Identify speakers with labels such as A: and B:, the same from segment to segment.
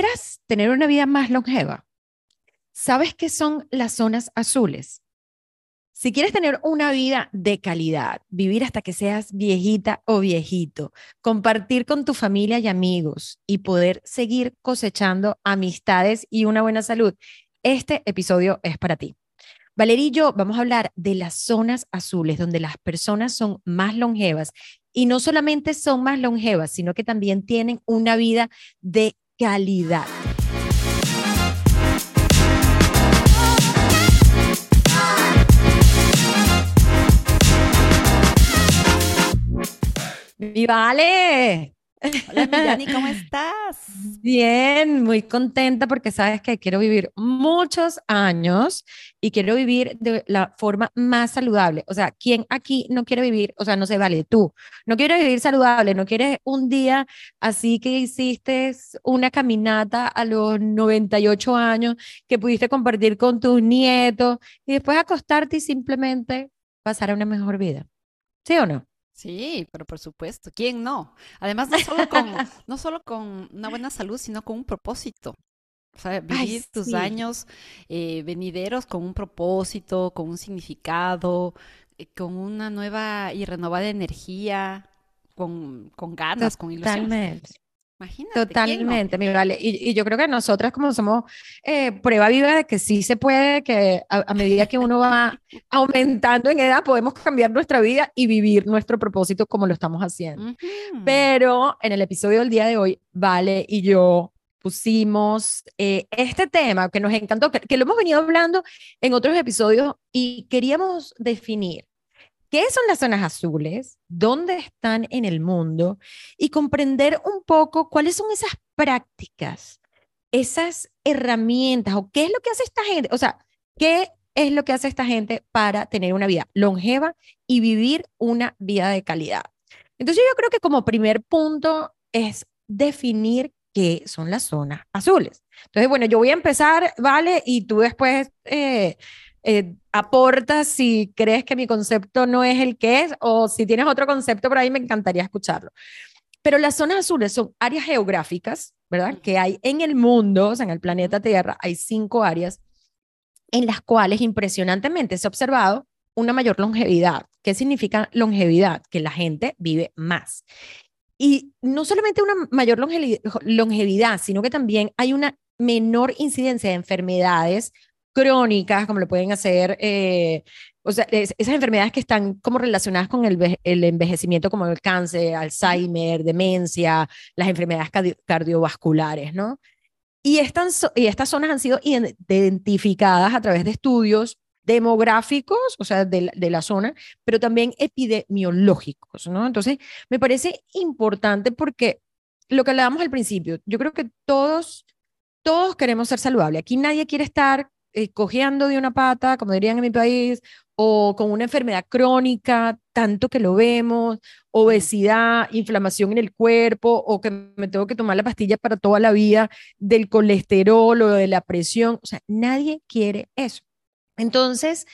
A: quieras tener una vida más longeva, ¿sabes qué son las zonas azules? Si quieres tener una vida de calidad, vivir hasta que seas viejita o viejito, compartir con tu familia y amigos y poder seguir cosechando amistades y una buena salud, este episodio es para ti. Valeria y yo vamos a hablar de las zonas azules, donde las personas son más longevas y no solamente son más longevas, sino que también tienen una vida de calidad. ¡Mi vale!
B: Hola, ¿cómo estás?
A: Bien, muy contenta porque sabes que quiero vivir muchos años y quiero vivir de la forma más saludable. O sea, ¿quién aquí no quiere vivir? O sea, no se vale, tú. No quieres vivir saludable, no quieres un día así que hiciste una caminata a los 98 años que pudiste compartir con tus nietos y después acostarte y simplemente pasar a una mejor vida. ¿Sí o no?
B: Sí, pero por supuesto, ¿quién no? Además, no solo con, no solo con una buena salud, sino con un propósito. O sea, vivir tus años eh, venideros con un propósito, con un significado, eh, con una nueva y renovada energía, con, con ganas, con ilusión.
A: Imagínate. Totalmente, mi vale. Y, yo creo que nosotras como somos eh, prueba viva de que sí se puede, que a, medida que uno va aumentando en edad podemos cambiar nuestra vida y vivir nuestro propósito como lo estamos haciendo. Pero en el episodio del día de hoy, Vale y yo pusimos eh, este tema que nos encantó, que lo hemos venido hablando en otros episodios y queríamos definir qué son las zonas azules, dónde están en el mundo y comprender un poco cuáles son esas prácticas, esas herramientas o qué es lo que hace esta gente, o sea, qué es lo que hace esta gente para tener una vida longeva y vivir una vida de calidad. Entonces yo creo que como primer punto es definir qué son las zonas azules. Entonces, bueno, yo voy a empezar, ¿vale? Y tú después eh, eh, aportas si crees que mi concepto no es el que es o si tienes otro concepto por ahí, me encantaría escucharlo. Pero las zonas azules son áreas geográficas, ¿verdad? Que hay en el mundo, o sea, en el planeta Tierra, hay cinco áreas en las cuales impresionantemente se ha observado una mayor longevidad. ¿Qué significa longevidad? Que la gente vive más. Y no solamente una mayor longevidad, sino que también hay una menor incidencia de enfermedades crónicas, como lo pueden hacer, eh, o sea, esas enfermedades que están como relacionadas con el, el, envejecimiento, como el cáncer, Alzheimer, demencia, las enfermedades cardiovasculares, ¿no? Y estas, y estas zonas han sido identificadas a través de estudios demográficos, o sea, de, de, la zona, pero también epidemiológicos, ¿no? Entonces, me parece importante porque lo que hablábamos al principio, yo creo que todos, todos queremos ser saludables. Aquí nadie quiere estar eh, cojeando de una pata, como dirían en mi país, o con una enfermedad crónica, tanto que lo vemos, obesidad, inflamación en el cuerpo, o que me tengo que tomar la pastilla para toda la vida del colesterol o de la presión. O sea, nadie quiere eso. Entonces,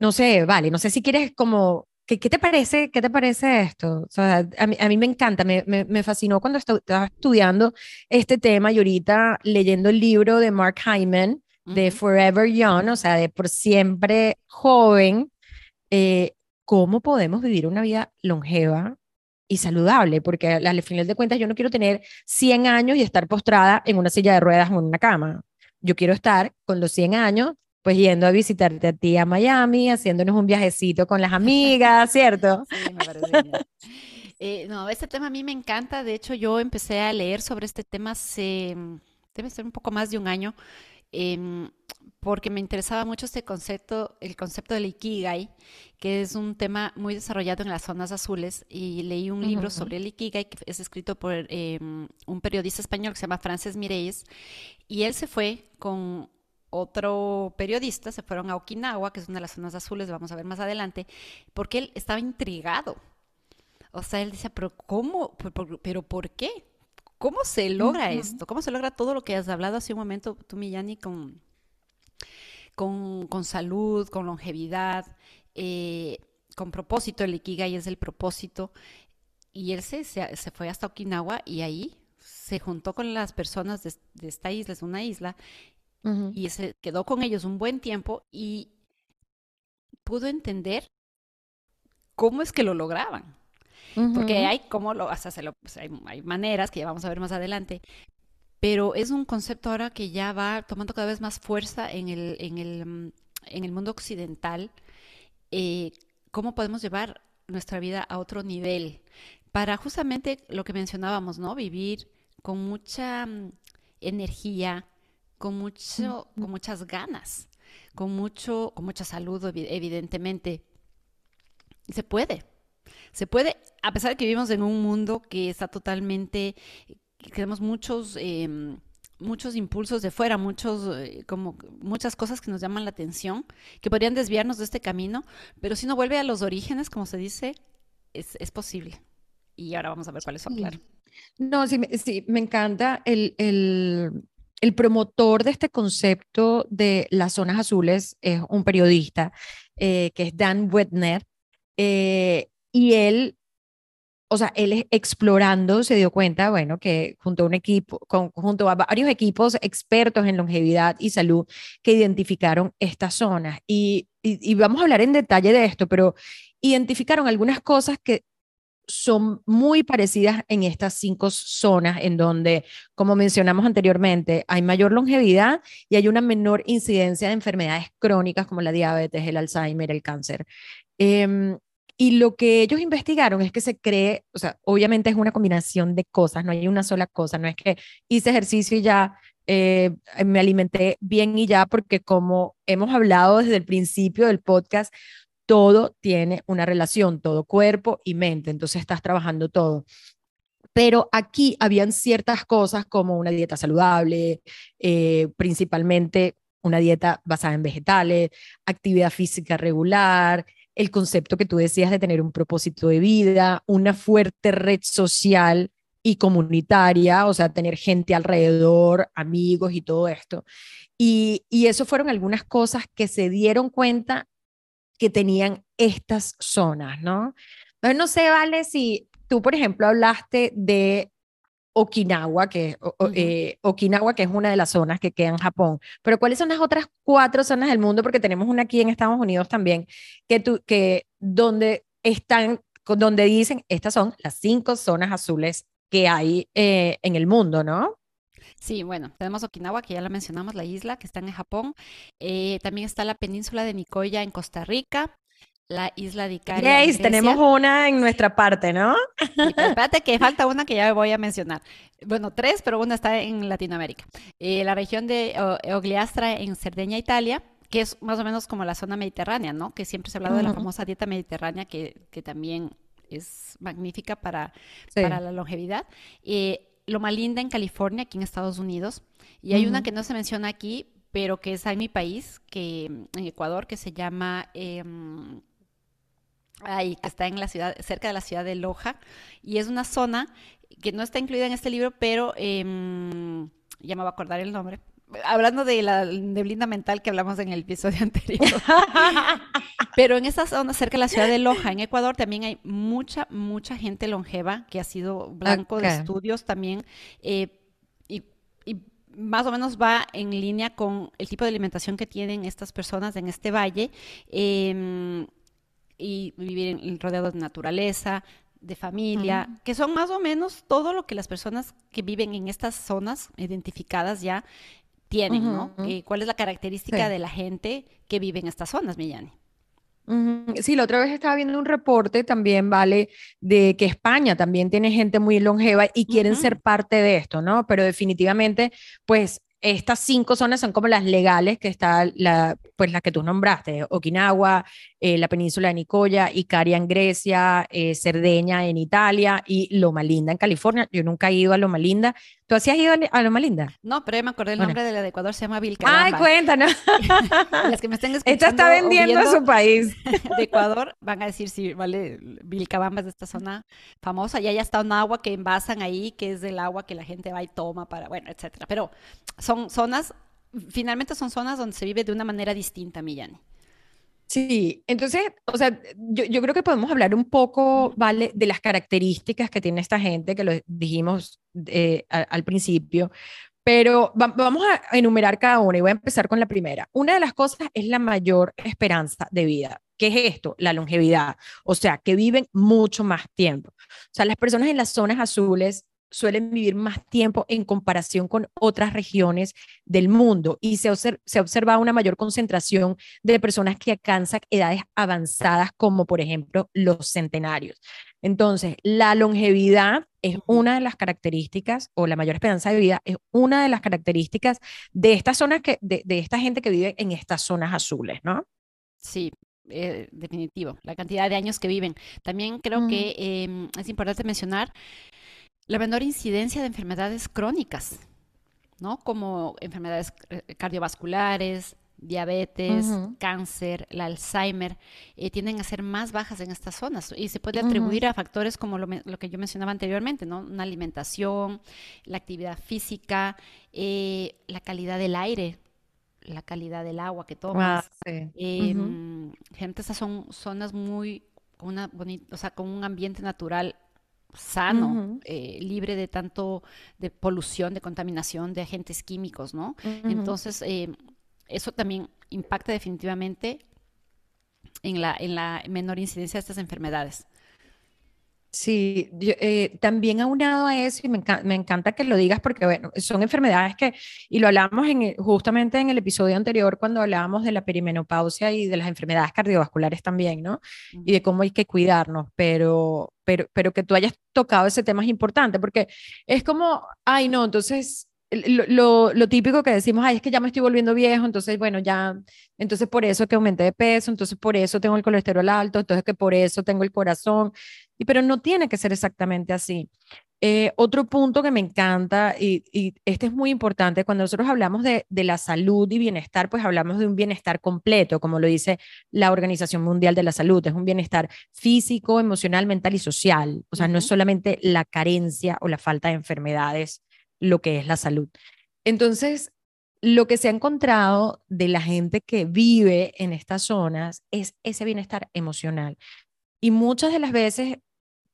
A: no sé, vale, no sé si quieres como ¿Qué, ¿Qué, te parece, ¿Qué te parece esto? O sea, a, mí, a mí me encanta, me, me, me fascinó cuando estaba estudiando este tema y ahorita leyendo el libro de Mark Hyman, de Forever Young, o sea, de por siempre joven, eh, ¿cómo podemos vivir una vida longeva y saludable? Porque al final de cuentas yo no quiero tener 100 años y estar postrada en una silla de ruedas o en una cama. Yo quiero estar con los 100 años pues yendo a visitarte a ti a Miami, haciéndonos un viajecito con las amigas, ¿cierto?
B: Sí, me parece bien. Eh, no, este tema a mí me encanta. De hecho, yo empecé a leer sobre este tema hace, debe ser un poco más de un año. Em, porque me interesaba mucho este concepto, el concepto del Ikigai, que es un tema muy desarrollado en las zonas azules, y leí un libro sobre el Ikigai que es escrito por em, un periodista español que se llama Frances Mireyes, y él se fue con otro periodista, se fueron a Okinawa, que es una de las zonas azules, vamos a ver más adelante, porque él estaba intrigado. O sea, él decía, pero ¿cómo? ¿Pero por qué? ¿Cómo se logra esto? ¿Cómo se logra todo lo que has hablado hace un momento tú, Millani, con, con, salud, con longevidad, eh, con propósito? El Ikigai es el propósito. Y él se, se, fue hasta Okinawa y ahí se juntó con las personas de, esta isla, es una isla, y se quedó con ellos un buen tiempo y pudo entender cómo es que lo lograban. Porque hay como lo, hasta se lo, pues, hay, maneras que ya vamos a ver más adelante, pero es un concepto ahora que ya va tomando cada vez más fuerza en el, en el, mm, en el mundo occidental. Eh, ¿Cómo podemos llevar nuestra vida a otro nivel? Para justamente lo que mencionábamos, ¿no? Vivir con mucha mm, energía, con, mucho, con muchas ganas, con, mucho, con mucha salud, evidentemente. Se puede, se puede, a pesar de que vivimos en un mundo que está totalmente, tenemos muchos... Em, muchos impulsos de fuera, muchos, eh, como muchas cosas que nos llaman la atención, que podrían desviarnos de este camino, pero si no vuelve a los orígenes, como se dice, es, es posible. Y ahora vamos a ver cuáles son, claro.
A: No, sí, sí me encanta el, el, el, promotor de este concepto de las zonas azules, es un periodista eh, que es Dan Wetner, eh, y él, o sea, él explorando se dio cuenta, bueno, que junto a un equipo, con, a varios equipos expertos en longevidad y salud que identificaron estas zonas. y, y vamos a hablar en detalle de esto, pero identificaron algunas cosas que son muy parecidas en estas cinco zonas en donde, como mencionamos anteriormente, hay mayor longevidad y hay una menor incidencia de enfermedades crónicas como la diabetes, el Alzheimer, el cáncer. Em, y lo que ellos investigaron es que se cree, o sea, obviamente es una combinación de cosas, no hay una sola cosa, no es que hice ejercicio y ya eh, me alimenté bien y ya, porque como hemos hablado desde el principio del podcast, todo tiene una relación, todo cuerpo y mente, entonces estás trabajando todo. Pero aquí habían ciertas cosas como una dieta saludable, eh, principalmente una dieta basada en vegetales, actividad física regular, el concepto que tú decías de tener un propósito de vida, una fuerte red social y comunitaria, o sea, tener gente alrededor, amigos y todo esto. Y, y eso fueron algunas cosas que se dieron cuenta que tenían estas zonas, ¿no? Entonces, no sé, Vale, si tú, por ejemplo, hablaste de Okinawa, que, eh, Okinawa, que es una de las zonas que queda en Japón. Pero ¿cuáles son las otras cuatro zonas del mundo? Porque tenemos una aquí en Estados Unidos también, que, tú, que donde están, donde dicen, estas son las cinco zonas azules que hay eh, en el mundo, ¿no?
B: Sí, bueno, tenemos Okinawa, que ya la mencionamos, la isla que está en Japón. Eh, también está la península de Nicoya en Costa Rica, la isla de Ikaria.
A: Yes, tenemos una en nuestra parte, ¿no?
B: espérate que falta una que ya voy a mencionar. Bueno, tres, pero una está en Latinoamérica. Eh, la región de Ogliastra en Cerdeña, Italia, que es más o menos como la zona mediterránea, ¿no? Que siempre se ha hablado de la famosa dieta mediterránea, que, que también es magnífica para, para la longevidad. Eh, Loma Linda en California, aquí en Estados Unidos. Y hay una que no se menciona aquí, pero que es en mi país, que en Ecuador, que se llama... Em, ahí, que está en la ciudad, cerca de la ciudad de Loja, y es una zona que no está incluida en este libro, pero em, ya me voy a acordar el nombre, hablando de la neblina mental que hablamos en el episodio anterior. Pero en esa zona, cerca de la ciudad de Loja, en Ecuador, también hay mucha, mucha gente longeva que ha sido blanco de estudios también. Eh, y, más o menos va en línea con el tipo de alimentación que tienen estas personas en este valle. Em, y vivir rodeados de naturaleza, de familia, que son más o menos todo lo que las personas que viven en estas zonas identificadas ya tienen, ¿no? Eh, ¿Cuál es la característica de la gente que vive en estas zonas, Millani?
A: Sí, la otra vez estaba viendo un reporte también, vale, de que España también tiene gente muy longeva y quieren ser parte de esto, ¿no? Pero definitivamente, pues estas cinco zonas son como las legales, que está la, pues la que tú nombraste, Okinawa, eh, la península de Nicoya, Icaria en Grecia, eh, Cerdeña en Italia y Loma Linda en California. Yo nunca he ido a Loma Linda. ¿Tú has ido a Loma Linda?
B: No, pero me acordé el nombre de la de Ecuador, se llama Vilcabamba.
A: Ay, cuéntanos.
B: Las que me estén escuchando.
A: Esta está vendiendo a su país.
B: De Ecuador van a decir si vale, Vilcabamba es de esta zona famosa. Y allá está un agua que envasan ahí, que es del agua que la gente va y toma para, bueno, etcétera. Pero son zonas finalmente son zonas donde se vive de una manera distinta, Millani.
A: Sí, entonces, o sea, yo, yo, creo que podemos hablar un poco, ¿vale? De las características que tiene esta gente, que lo dijimos eh, al principio, pero vamos a enumerar cada una y voy a empezar con la primera. Una de las cosas es la mayor esperanza de vida. ¿Qué es esto? La longevidad. O sea, que viven mucho más tiempo. O sea, las personas en las zonas azules suelen vivir más tiempo en comparación con otras regiones del mundo y se, se observa una mayor concentración de personas que alcanzan edades avanzadas como por ejemplo los centenarios. Entonces, la longevidad es una de las características, o la mayor esperanza de vida es una de las características de estas zonas que, de, esta gente que vive en estas zonas azules, ¿no?
B: Sí, eh, definitivo, la cantidad de años que viven. También creo que em, es importante mencionar la menor incidencia de enfermedades crónicas, ¿no? Como enfermedades eh, cardiovasculares, diabetes, cáncer, el Alzheimer, eh, tienden a ser más bajas en estas zonas y se puede atribuir a factores como lo, que yo mencionaba anteriormente, ¿no? Una alimentación, la actividad física, eh, la calidad del aire, la calidad del agua que tomas. Ah, em, gente, esas son zonas muy, una bonita, o sea, con un ambiente natural sano, eh, libre de tanto de polución, de contaminación, de agentes químicos, ¿no? Entonces, eh, eso también impacta definitivamente en la, en la menor incidencia de estas enfermedades.
A: Sí, eh, también aunado a eso, y me, me, encanta que lo digas porque, bueno, son enfermedades que, y lo hablábamos en, justamente en el episodio anterior cuando hablábamos de la perimenopausia y de las enfermedades cardiovasculares también, ¿no? Y de cómo hay que cuidarnos, pero, pero, pero que tú hayas tocado ese tema es importante porque es como, ay, no, entonces lo, lo, típico que decimos, ay, es que ya me estoy volviendo viejo, entonces, bueno, ya, entonces por eso que aumenté de peso, entonces por eso tengo el colesterol alto, entonces que por eso tengo el corazón, y pero no tiene que ser exactamente así. Eh, otro punto que me encanta, y, y, este es muy importante, cuando nosotros hablamos de, de, la salud y bienestar, pues hablamos de un bienestar completo, como lo dice la Organización Mundial de la Salud, es un bienestar físico, emocional, mental y social, o sea, no es solamente la carencia o la falta de enfermedades lo que es la salud. Entonces, lo que se ha encontrado de la gente que vive en estas zonas es ese bienestar emocional. Y muchas de las veces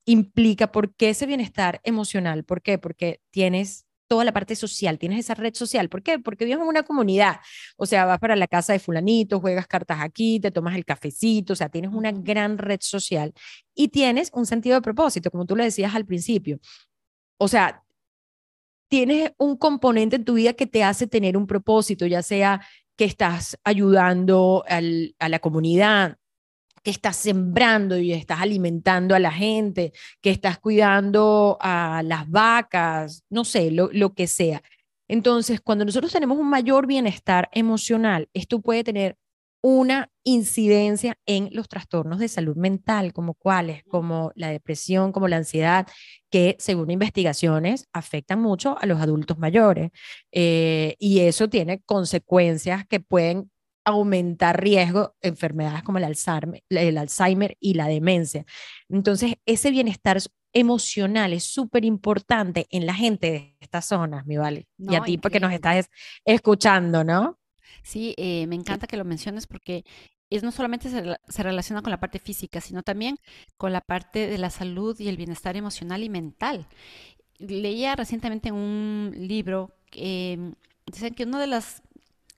A: implica por qué ese bienestar emocional. ¿Por qué? Porque tienes toda la parte social, tienes esa red social. ¿Por qué? Porque vives en una comunidad. O sea, vas para la casa de fulanito, juegas cartas aquí, te tomas el cafecito, o sea, tienes una gran red social y tienes un sentido de propósito, como tú lo decías al principio. O sea, tienes un componente en tu vida que te hace tener un propósito, ya sea que estás ayudando a la comunidad, que estás sembrando y estás alimentando a la gente, que estás cuidando a las vacas, no sé, lo, lo que sea. Entonces, cuando nosotros tenemos un mayor bienestar emocional, esto puede tener una incidencia en los trastornos de salud mental, como cuáles, como la depresión, como la ansiedad, que según investigaciones afectan mucho a los adultos mayores. Eh, y eso tiene consecuencias que pueden aumentar riesgo de enfermedades como el Alzheimer, el Alzheimer y la demencia. Entonces, ese bienestar emocional es súper importante en la gente de estas zonas, mi vale. y a ti porque nos estás escuchando, ¿no?
B: Sí, eh, me encanta que lo menciones porque es no solamente se, relaciona con la parte física, sino también con la parte de la salud y el bienestar emocional y mental. Leía recientemente en un libro que dicen que una de las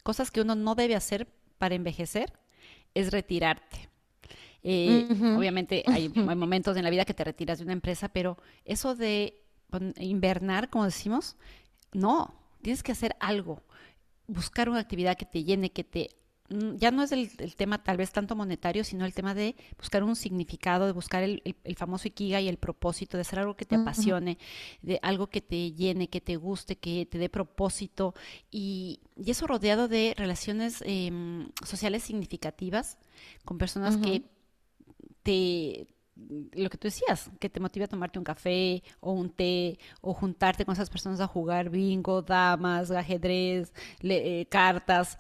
B: cosas que uno no debe hacer para envejecer es retirarte. Eh, obviamente hay, hay, momentos en la vida que te retiras de una empresa, pero eso de invernar, como decimos, no, tienes que hacer algo buscar una actividad que te llene, que te... Mm, ya no es el, tema tal vez tanto monetario, sino el tema de buscar un significado, de buscar el, famoso ikiga y el propósito, de hacer algo que te apasione, de algo que te llene, que te guste, que te dé propósito. Y, eso rodeado de relaciones em, sociales significativas con personas que te lo que tú decías, que te motive a tomarte un café o un té o juntarte con esas personas a jugar bingo, damas, ajedrez, eh, cartas.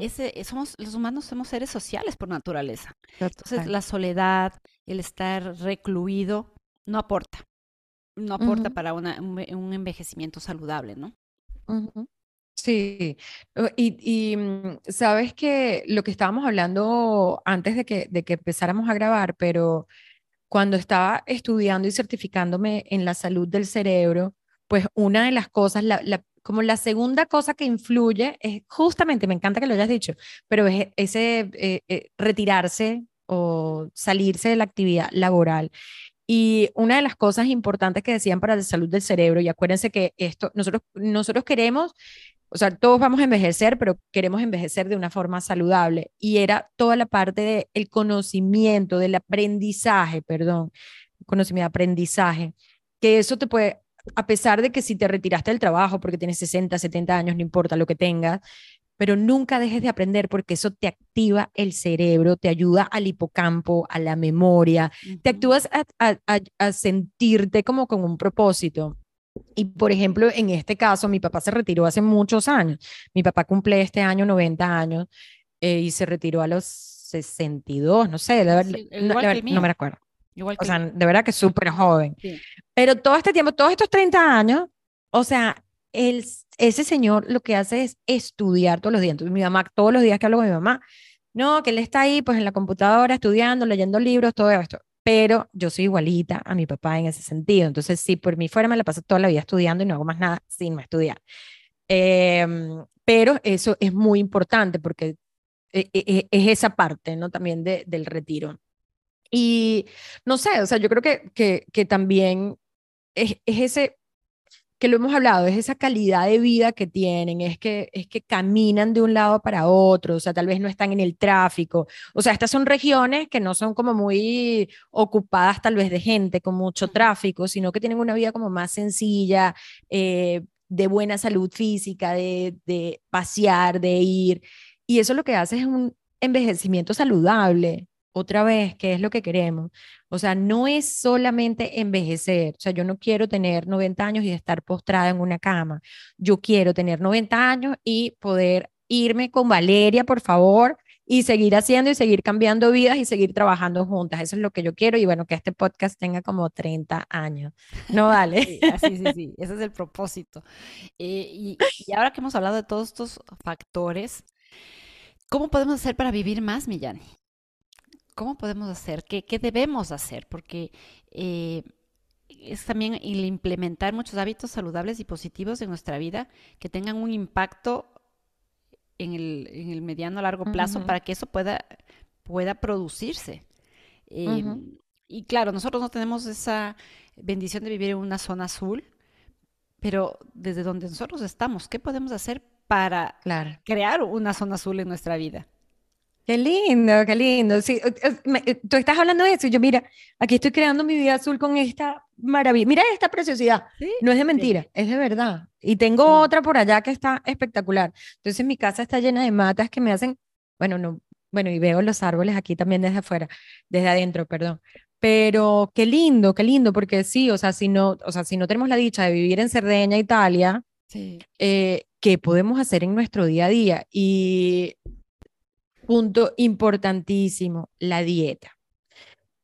B: Ese, somos, los humanos somos seres sociales por naturaleza. Entonces, la soledad, el estar recluido, no aporta. No aporta para un, envejecimiento saludable, ¿no?
A: Sí, y, mm, sabes que lo que estábamos hablando antes de que, de que empezáramos a grabar, pero cuando estaba estudiando y certificándome en la salud del cerebro, pues una de las cosas, como la segunda cosa que influye es justamente, me encanta que lo hayas dicho, pero es ese eh, eh, retirarse o salirse de la actividad laboral. Y una de las cosas importantes que decían para la salud del cerebro, y acuérdense que esto, nosotros, nosotros queremos, o sea, todos vamos a envejecer, pero queremos envejecer de una forma saludable. Y era toda la parte del conocimiento, del aprendizaje, perdón, conocimiento, aprendizaje, que eso te puede a pesar de que si te retiraste del trabajo porque tienes 60, 70 años, no importa lo que tengas, pero nunca dejes de aprender porque eso te activa el cerebro, te ayuda al hipocampo, a la memoria, te actúas a, sentirte como con un propósito. Y por ejemplo, en este caso, mi papá se retiró hace muchos años. Mi papá cumple este año 90 años eh, y se retiró a los 62, no sé, no, me acuerdo o sea, de verdad que súper joven. Pero todo este tiempo, todos estos 30 años, o sea, el, ese señor lo que hace es estudiar todos los días. Entonces, mi mamá, todos los días que hablo con mi mamá, no, que él está ahí, pues en la computadora, estudiando, leyendo libros, todo esto. Pero yo soy igualita a mi papá en ese sentido. Entonces, si por mí fuera, me la paso toda la vida estudiando y no hago más nada sin estudiar. Em, pero eso es muy importante porque e, e, e, es esa parte, ¿no? También de, del retiro. Y no sé, o sea, yo creo que, que, que también es, es, ese, que lo hemos hablado, es esa calidad de vida que tienen, es que, es que caminan de un lado para otro, o sea, tal vez no están en el tráfico. O sea, estas son regiones que no son como muy ocupadas tal vez de gente con mucho tráfico, sino que tienen una vida como más sencilla, eh, de buena salud física, de, de pasear, de ir. Y eso lo que hace es un envejecimiento saludable, otra vez, ¿qué es lo que queremos? O sea, no es solamente envejecer. O sea, yo no quiero tener 90 años y estar postrada en una cama. Yo quiero tener 90 años y poder irme con Valeria, por favor, y seguir haciendo y seguir cambiando vidas y seguir trabajando juntas. Eso es lo que yo quiero y bueno, que este podcast tenga como 30 años. No vale.
B: Sí, sí, sí, ese es el propósito. Eh, y, y, ahora que hemos hablado de todos estos factores, ¿cómo podemos hacer para vivir más, Millán? ¿Cómo podemos hacer? ¿Qué, qué debemos hacer? Porque eh, es también el implementar muchos hábitos saludables y positivos en nuestra vida que tengan un impacto en el, en el mediano a largo plazo para que eso pueda, pueda producirse. Em, y claro, nosotros no tenemos esa bendición de vivir en una zona azul, pero desde donde nosotros estamos, ¿qué podemos hacer para crear una zona azul en nuestra vida?
A: Qué lindo, qué lindo. Sí, eh, tú estás hablando de eso y yo, mira, aquí estoy creando mi vida azul con esta maravilla. Mira esta preciosidad. No es de mentira, es de verdad. Y tengo otra por allá que está espectacular. Entonces mi casa está llena de matas que me hacen, bueno, no, bueno, y veo los árboles aquí también desde afuera, desde adentro, perdón. Pero qué lindo, qué lindo, porque sí, o sea, si no, o sea, si no tenemos la dicha de vivir en Cerdeña, Italia, eh, ¿qué podemos hacer en nuestro día a día? Y Punto importantísimo, la dieta.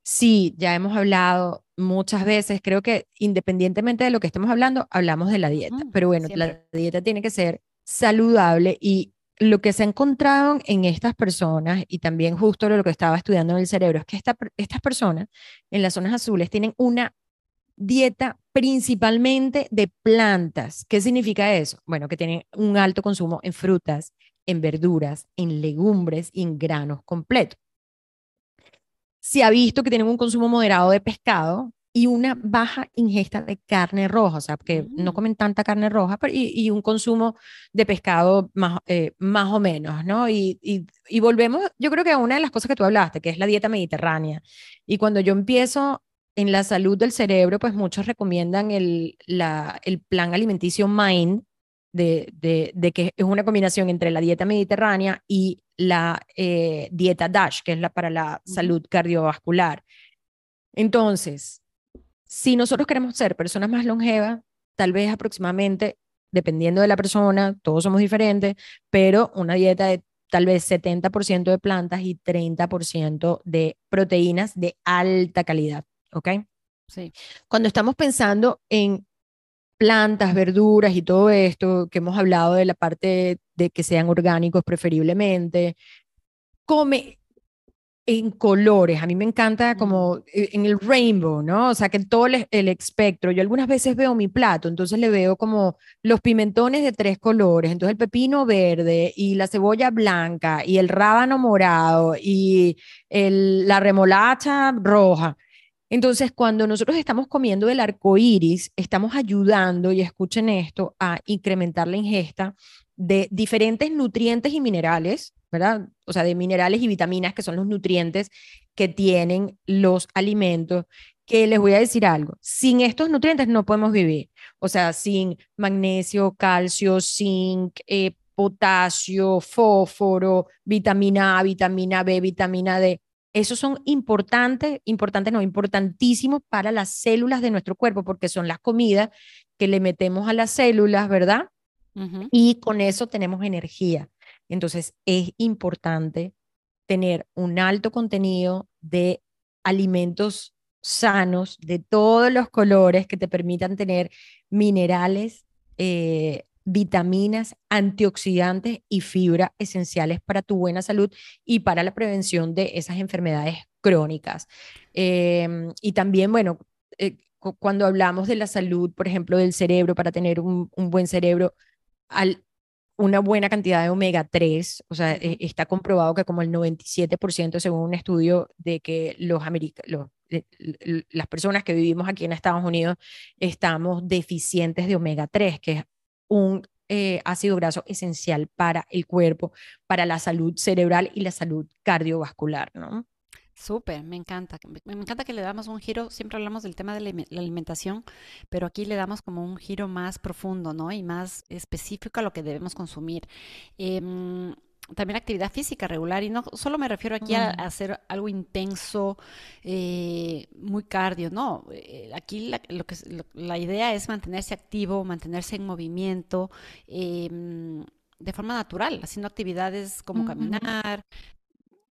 A: Sí, ya hemos hablado muchas veces, creo que independientemente de lo que estemos hablando, hablamos de la dieta, mm, pero bueno, la dieta tiene que ser saludable y lo que se ha encontrado en estas personas y también justo lo que estaba estudiando en el cerebro es que estas personas en las zonas azules tienen una dieta principalmente de plantas. ¿Qué significa eso? Bueno, que tienen un alto consumo en frutas, en verduras, en legumbres y en granos completos. Se ha visto que tienen un consumo moderado de pescado y una baja ingesta de carne roja, o sea, que no mm. comen tanta carne roja pero, y, un consumo de pescado más, eh, más o menos, ¿no? Y, y, volvemos, yo creo que a una de las cosas que tú hablaste, que es la dieta mediterránea. Y cuando yo empiezo en la salud del cerebro, pues muchos recomiendan el, la, el plan alimenticio MIND, de, que es una combinación entre la dieta mediterránea y la eh, dieta DASH, que es la para la salud cardiovascular. Entonces, si nosotros queremos ser personas más longevas, tal vez aproximadamente, dependiendo de la persona, todos somos diferentes, pero una dieta de tal vez 70% de plantas y 30% de proteínas de alta calidad, ¿ok?
B: Sí.
A: Cuando estamos pensando en plantas, verduras y todo esto, que hemos hablado de la parte de que sean orgánicos preferiblemente. Come en colores, a mí me encanta como eh, en el rainbow, ¿no? O sea, que en todo el, el, espectro, yo algunas veces veo mi plato, entonces le veo como los pimentones de tres colores, entonces el pepino verde y la cebolla blanca y el rábano morado y el, la remolacha roja. Entonces, cuando nosotros estamos comiendo el arco iris, estamos ayudando, y escuchen esto, a incrementar la ingesta de diferentes nutrientes y minerales, ¿verdad? O sea, de minerales y vitaminas, que son los nutrientes que tienen los alimentos, que les voy a decir algo, sin estos nutrientes no podemos vivir. O sea, sin magnesio, calcio, zinc, eh, potasio, fósforo, vitamina A, vitamina B, vitamina D. Esos son importantes, importantes no, importantísimos para las células de nuestro cuerpo, porque son las comidas que le metemos a las células, ¿verdad? Y con eso tenemos energía. Entonces, es importante tener un alto contenido de alimentos sanos, de todos los colores que te permitan tener minerales, eh, vitaminas, antioxidantes y fibra esenciales para tu buena salud y para la prevención de esas enfermedades crónicas. Em, y también, bueno, eh, cuando hablamos de la salud, por ejemplo, del cerebro, para tener un, buen cerebro, al, una buena cantidad de omega 3, o sea, e, está comprobado que como el 97% según un estudio de que los, los las personas que vivimos aquí en Estados Unidos estamos deficientes de omega 3, que es un eh, ácido graso esencial para el cuerpo, para la salud cerebral y la salud cardiovascular, ¿no?
B: Súper, me encanta. Me encanta que le damos un giro, siempre hablamos del tema de la alimentación, pero aquí le damos como un giro más profundo, ¿no? Y más específico a lo que debemos consumir. Em, también actividad física regular y no solo me refiero aquí a, hacer algo intenso, eh, muy cardio, no, eh, aquí la, lo que, la idea es mantenerse activo, mantenerse en movimiento em, de forma natural, haciendo actividades como caminar,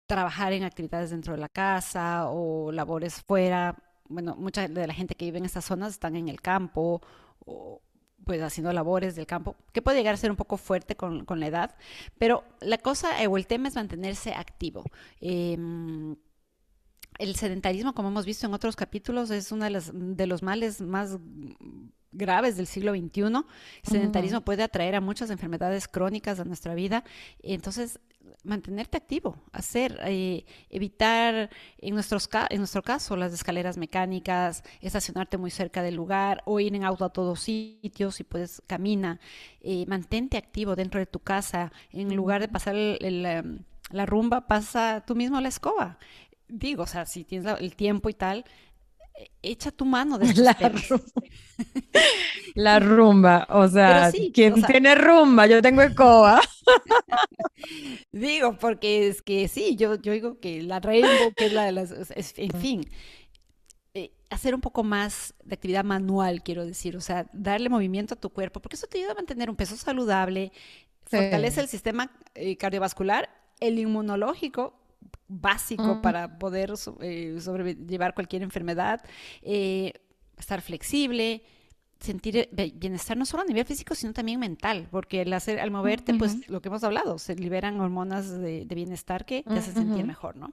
B: trabajar en actividades dentro de la casa o labores fuera. Bueno, mucha de la gente que vive en estas zonas están en el campo o pues haciendo labores del campo, que puede llegar a ser un poco fuerte con, con la edad, pero la cosa eh, o el tema es mantenerse activo. Em, el sedentarismo, como hemos visto en otros capítulos, es uno de los, de los males más graves del siglo XXI. El sedentarismo puede atraer a muchas enfermedades crónicas a nuestra vida. Entonces, mantenerte activo, hacer, eh, evitar, en, nuestros, en nuestro caso, las escaleras mecánicas, estacionarte muy cerca del lugar o ir en auto a todos sitios, y puedes, camina, eh, mantente activo dentro de tu casa, en lugar de pasar la rumba, pasa tú mismo la escoba. Digo, o sea, si tienes el tiempo y tal, echa tu mano de
A: la rumba. la rumba, o sea, ¿quién tiene rumba? Yo tengo escoba.
B: digo, porque es que sí, yo, yo digo que la rainbow, que es la de las, en fin, eh, hacer un poco más de actividad manual, quiero decir, o sea, darle movimiento a tu cuerpo, porque eso te ayuda a mantener un peso saludable, fortalece el sistema eh, cardiovascular, el inmunológico, básico para poder eh, sobrellevar cualquier enfermedad, eh, estar flexible, sentir bienestar no solo a nivel físico, sino también mental, porque al, hacer, al moverte, pues lo que hemos hablado, se liberan hormonas de, bienestar que te hacen sentir mejor, ¿no?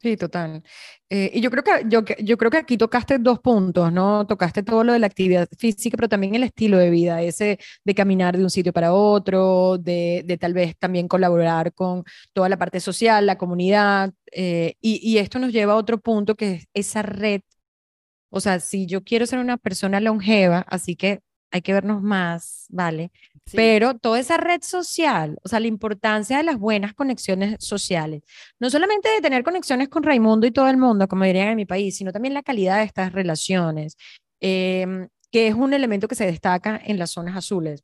A: Sí, total. Eh, y yo creo que yo, yo creo que aquí tocaste dos puntos, ¿no? Tocaste todo lo de la actividad física, pero también el estilo de vida, ese de caminar de un sitio para otro, de, de tal vez también colaborar con toda la parte social, la comunidad. Eh, y, y, esto nos lleva a otro punto que es esa red. O sea, si yo quiero ser una persona longeva, así que hay que vernos más, ¿vale? Pero toda esa red social, o sea, la importancia de las buenas conexiones sociales, no solamente de tener conexiones con Raimundo y todo el mundo, como dirían en mi país, sino también la calidad de estas relaciones, em, que es un elemento que se destaca en las zonas azules.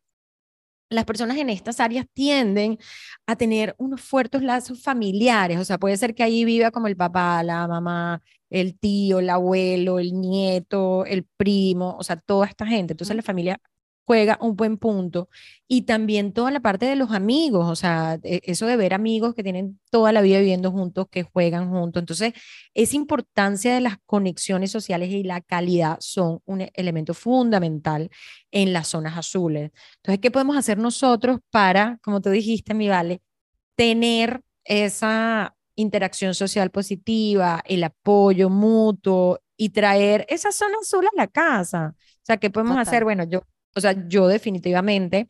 A: Las personas en estas áreas tienden a tener unos fuertes lazos familiares, o sea, puede ser que ahí viva como el papá, la mamá, el tío, el abuelo, el nieto, el primo, o sea, toda esta gente. Entonces la familia juega un buen punto. Y también toda la parte de los amigos, o sea, e, eso de ver amigos que tienen toda la vida viviendo juntos, que juegan juntos. Entonces, esa importancia de las conexiones sociales y la calidad son un elemento fundamental en las zonas azules. Entonces, ¿qué podemos hacer nosotros para, como tú dijiste, mi vale, tener esa interacción social positiva, el apoyo mutuo y traer esa zona azul a la casa? O sea, ¿qué podemos hacer? Bueno, yo o sea, yo definitivamente,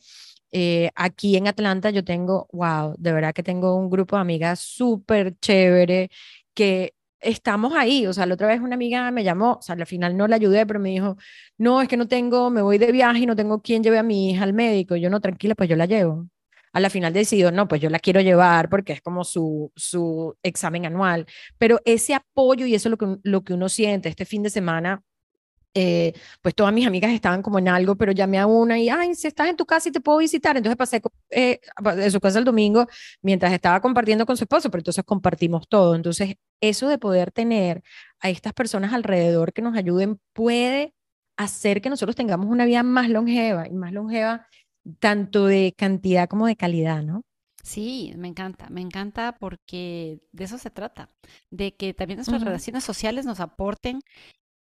A: eh, aquí en Atlanta yo tengo, wow, de verdad que tengo un grupo de amigas súper chévere que estamos ahí. O sea, la otra vez una amiga me llamó, o sea, al final no la ayudé, pero me dijo, no, es que no tengo, me voy de viaje y no tengo quien lleve a mi hija al médico. Yo no, tranquila, pues yo la llevo. A la final decido, no, pues yo la quiero llevar porque es como su, su examen anual. Pero ese apoyo y eso es lo que, lo que uno siente este fin de semana eh, pues todas mis amigas estaban como en algo, pero llamé a una y, ay, si estás en tu casa y te puedo visitar. Entonces pasé eh, de su casa el domingo mientras estaba compartiendo con su esposo, pero entonces compartimos todo. Entonces, eso de poder tener a estas personas alrededor que nos ayuden puede hacer que nosotros tengamos una vida más longeva y más longeva tanto de cantidad como de calidad, ¿no?
B: Sí, me encanta, me encanta porque de eso se trata, de que también nuestras relaciones sociales nos aporten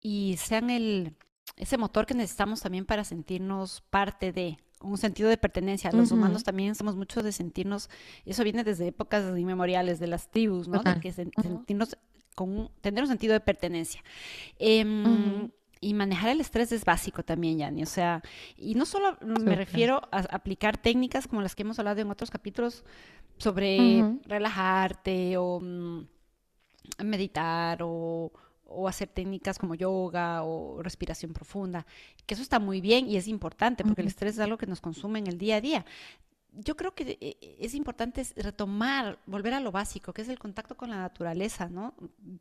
B: y sean el, ese motor que necesitamos también para sentirnos parte de un sentido de pertenencia. Los humanos también somos muchos de sentirnos, eso viene desde épocas inmemoriales de las tribus, ¿no? De que sentirnos con tener un sentido de pertenencia. Em, y manejar el estrés es básico también, Yani. O sea, y no solo me refiero a aplicar técnicas como las que hemos hablado en otros capítulos sobre relajarte o mm, meditar o o hacer técnicas como yoga o respiración profunda, que eso está muy bien y es importante porque el estrés es algo que nos consume en el día a día. Yo creo que eh, es importante retomar, volver a lo básico, que es el contacto con la naturaleza, ¿no?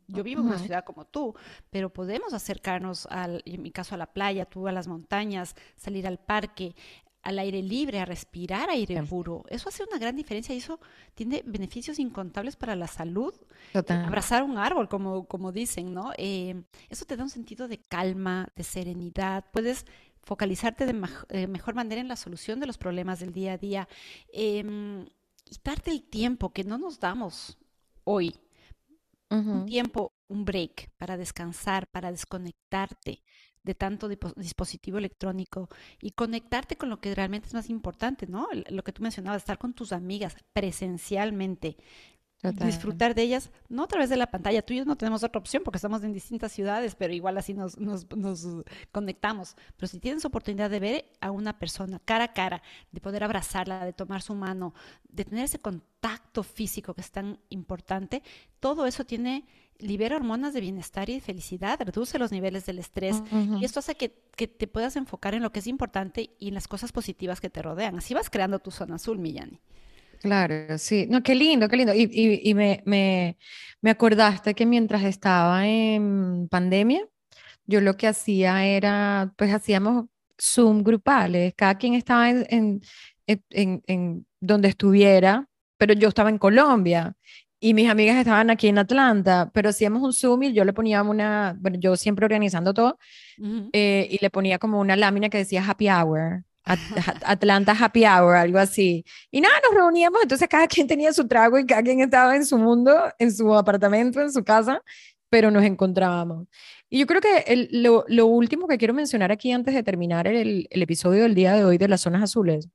B: Yo vivo en una ciudad como tú, pero podemos acercarnos, al, en mi caso, a la playa, tú a las montañas, salir al parque, al aire libre, a respirar aire puro. Eso hace una gran diferencia y eso tiene beneficios incontables para la salud. Abrazar un árbol, como, como dicen, ¿no? Eh, eso te da un sentido de calma, de serenidad. Puedes focalizarte de eh, mejor manera en la solución de los problemas del día a día. Eh, y darte el tiempo que no nos damos hoy. Un tiempo, un break para descansar, para desconectarte de tanto dispositivo electrónico y conectarte con lo que realmente es más importante, ¿no? Lo que tú mencionabas, estar con tus amigas presencialmente, disfrutar de ellas, no a través de la pantalla. Tú y yo no tenemos otra opción porque estamos en distintas ciudades, pero igual así nos, nos, conectamos. Pero si tienes oportunidad de ver a una persona cara a cara, de poder abrazarla, de tomar su mano, de tener ese contacto físico que es tan importante, todo eso tiene libera hormonas de bienestar y de felicidad, reduce los niveles del estrés y esto hace que, te puedas enfocar en lo que es importante y en las cosas positivas que te rodean. Así vas creando tu zona azul, Millani.
A: Claro, sí. No, qué lindo, qué lindo. Y, me, me, me, acordaste que mientras estaba en pandemia, yo lo que hacía era, pues hacíamos Zoom grupales, cada quien estaba en, en, en donde estuviera, pero yo estaba en Colombia y mis amigas estaban aquí en Atlanta, pero hacíamos un Zoom y yo le ponía una, bueno, yo siempre organizando todo, eh, y le ponía como una lámina que decía Happy Hour, Atlanta Happy Hour, algo así. Y nada, nos reuníamos, entonces cada quien tenía su trago y cada quien estaba en su mundo, en su apartamento, en su casa, pero nos encontrábamos. Y yo creo que lo, lo, último que quiero mencionar aquí antes de terminar el, el, episodio del día de hoy de las zonas azules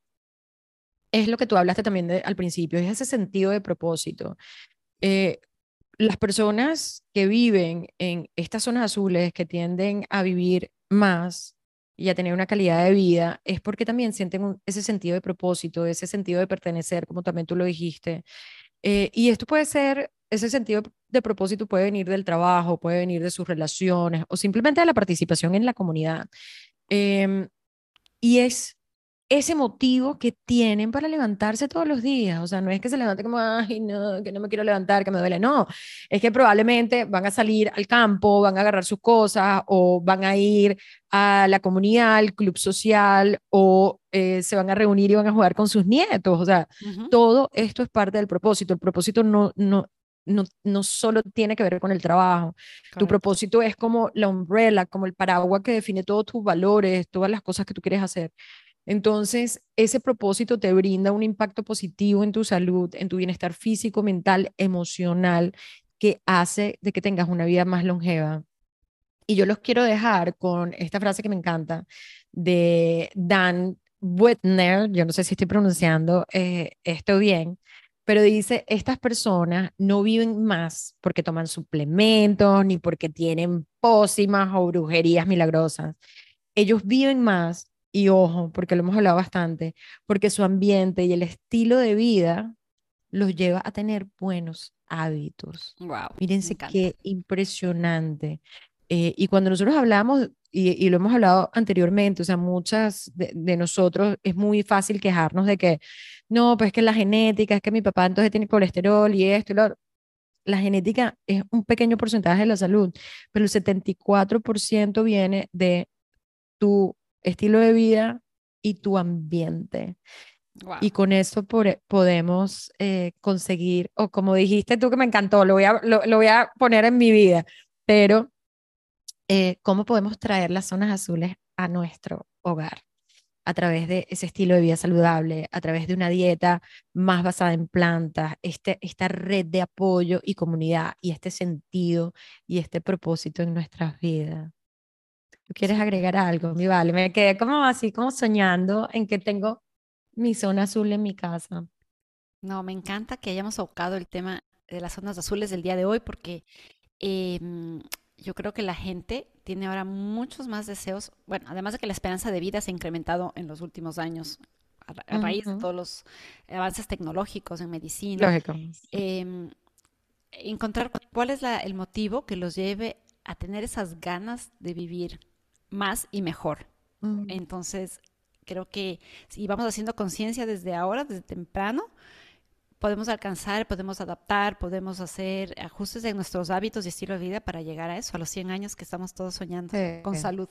A: es lo que tú hablaste también de, al principio, es ese sentido de propósito. Eh, las personas que viven en estas zonas azules, que tienden a vivir más y a tener una calidad de vida, es porque también sienten ese sentido de propósito, ese sentido de pertenecer, como también tú lo dijiste. Eh, y esto puede ser, ese sentido de propósito puede venir del trabajo, puede venir de sus relaciones o simplemente de la participación en la comunidad. Em, y es ese motivo que tienen para levantarse todos los días. O sea, no es que se levante como, ay, no, que no me quiero levantar, que me duele. No, es que probablemente van a salir al campo, van a agarrar sus cosas o van a ir a la comunidad, al club social o eh, se van a reunir y van a jugar con sus nietos. O sea, todo esto es parte del propósito. El propósito no, no, no, no, solo tiene que ver con el trabajo. Tu propósito es como la umbrella, como el paraguas que define todos tus valores, todas las cosas que tú quieres hacer. Entonces, ese propósito te brinda un impacto positivo en tu salud, en tu bienestar físico, mental, emocional, que hace de que tengas una vida más longeva. Y yo los quiero dejar con esta frase que me encanta de Dan Whitner, yo no sé si estoy pronunciando eh, esto bien, pero dice, estas personas no viven más porque toman suplementos ni porque tienen pócimas o brujerías milagrosas. Ellos viven más, y ojo, porque lo hemos hablado bastante, porque su ambiente y el estilo de vida los lleva a tener buenos hábitos.
B: Wow,
A: Mírense qué impresionante. Eh, y cuando nosotros hablamos, y, lo hemos hablado anteriormente, o sea, muchas de, nosotros es muy fácil quejarnos de que, no, pues es que la genética, es que mi papá entonces tiene colesterol y esto y lo otro. La genética es un pequeño porcentaje de la salud, pero el 74% viene de tu estilo de vida y tu ambiente. Y con eso podemos eh, conseguir, o como dijiste tú que me encantó, lo voy a, lo voy a poner en mi vida, pero eh, cómo podemos traer las zonas azules a nuestro hogar a través de ese estilo de vida saludable, a través de una dieta más basada en plantas, este, esta red de apoyo y comunidad y este sentido y este propósito en nuestras vidas. ¿Tú quieres agregar algo, mi vale? Me quedé como así, como soñando en que tengo mi zona azul en mi casa.
B: No, me encanta que hayamos tocado el tema de las zonas azules del día de hoy porque eh, yo creo que la gente tiene ahora muchos más deseos, bueno, además de que la esperanza de vida se ha incrementado en los últimos años a, raíz de todos los avances tecnológicos en medicina.
A: Lógico.
B: Em, encontrar cuál es el motivo que los lleve a tener esas ganas de vivir más y mejor. Entonces, creo que si vamos haciendo conciencia desde ahora, desde temprano, podemos alcanzar, podemos adaptar, podemos hacer ajustes en nuestros hábitos y estilo de vida para llegar a eso, a los 100 años que estamos todos soñando con salud.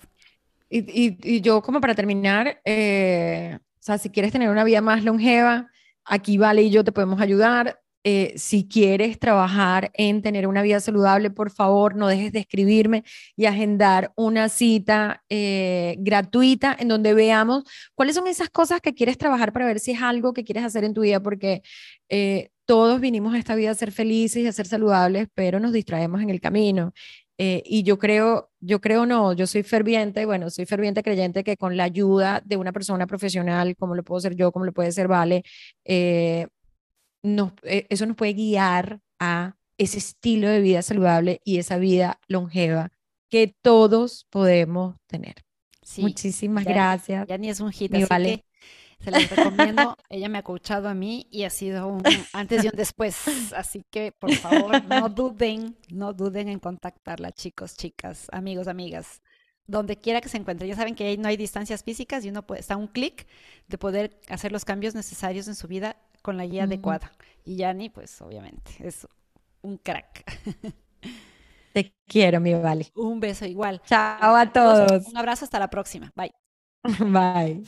A: Y, yo como para terminar, eh, o sea, si quieres tener una vida más longeva, aquí Vale y yo te podemos ayudar. Eh, si quieres trabajar en tener una vida saludable, por favor, no dejes de escribirme y agendar una cita eh, gratuita en donde veamos cuáles son esas cosas que quieres trabajar para ver si es algo que quieres hacer en tu vida, porque eh, todos vinimos a esta vida a ser felices y a ser saludables, pero nos distraemos en el camino. y yo creo, yo creo no, yo soy ferviente, bueno, soy ferviente creyente que con la ayuda de una persona profesional, como lo puedo ser yo, como lo puede ser Vale, eh, eso nos puede guiar a ese estilo de vida saludable y esa vida longeva que todos podemos tener. Muchísimas gracias.
B: Ya ni es un hit, así vale. que se las recomiendo. Ella me ha coachado a mí y ha sido un antes y un después. Así que, por favor, no duden, no duden en contactarla, chicos, chicas, amigos, amigas donde quiera que se encuentre. Ya saben que ahí no hay distancias físicas y uno puede, está a un clic de poder hacer los cambios necesarios en su vida con la guía adecuada. Y Yani, pues obviamente, es un crack.
A: Te quiero, mi Vale.
B: Un beso igual.
A: Chao a todos.
B: Un abrazo, hasta la próxima. Bye.
A: Bye.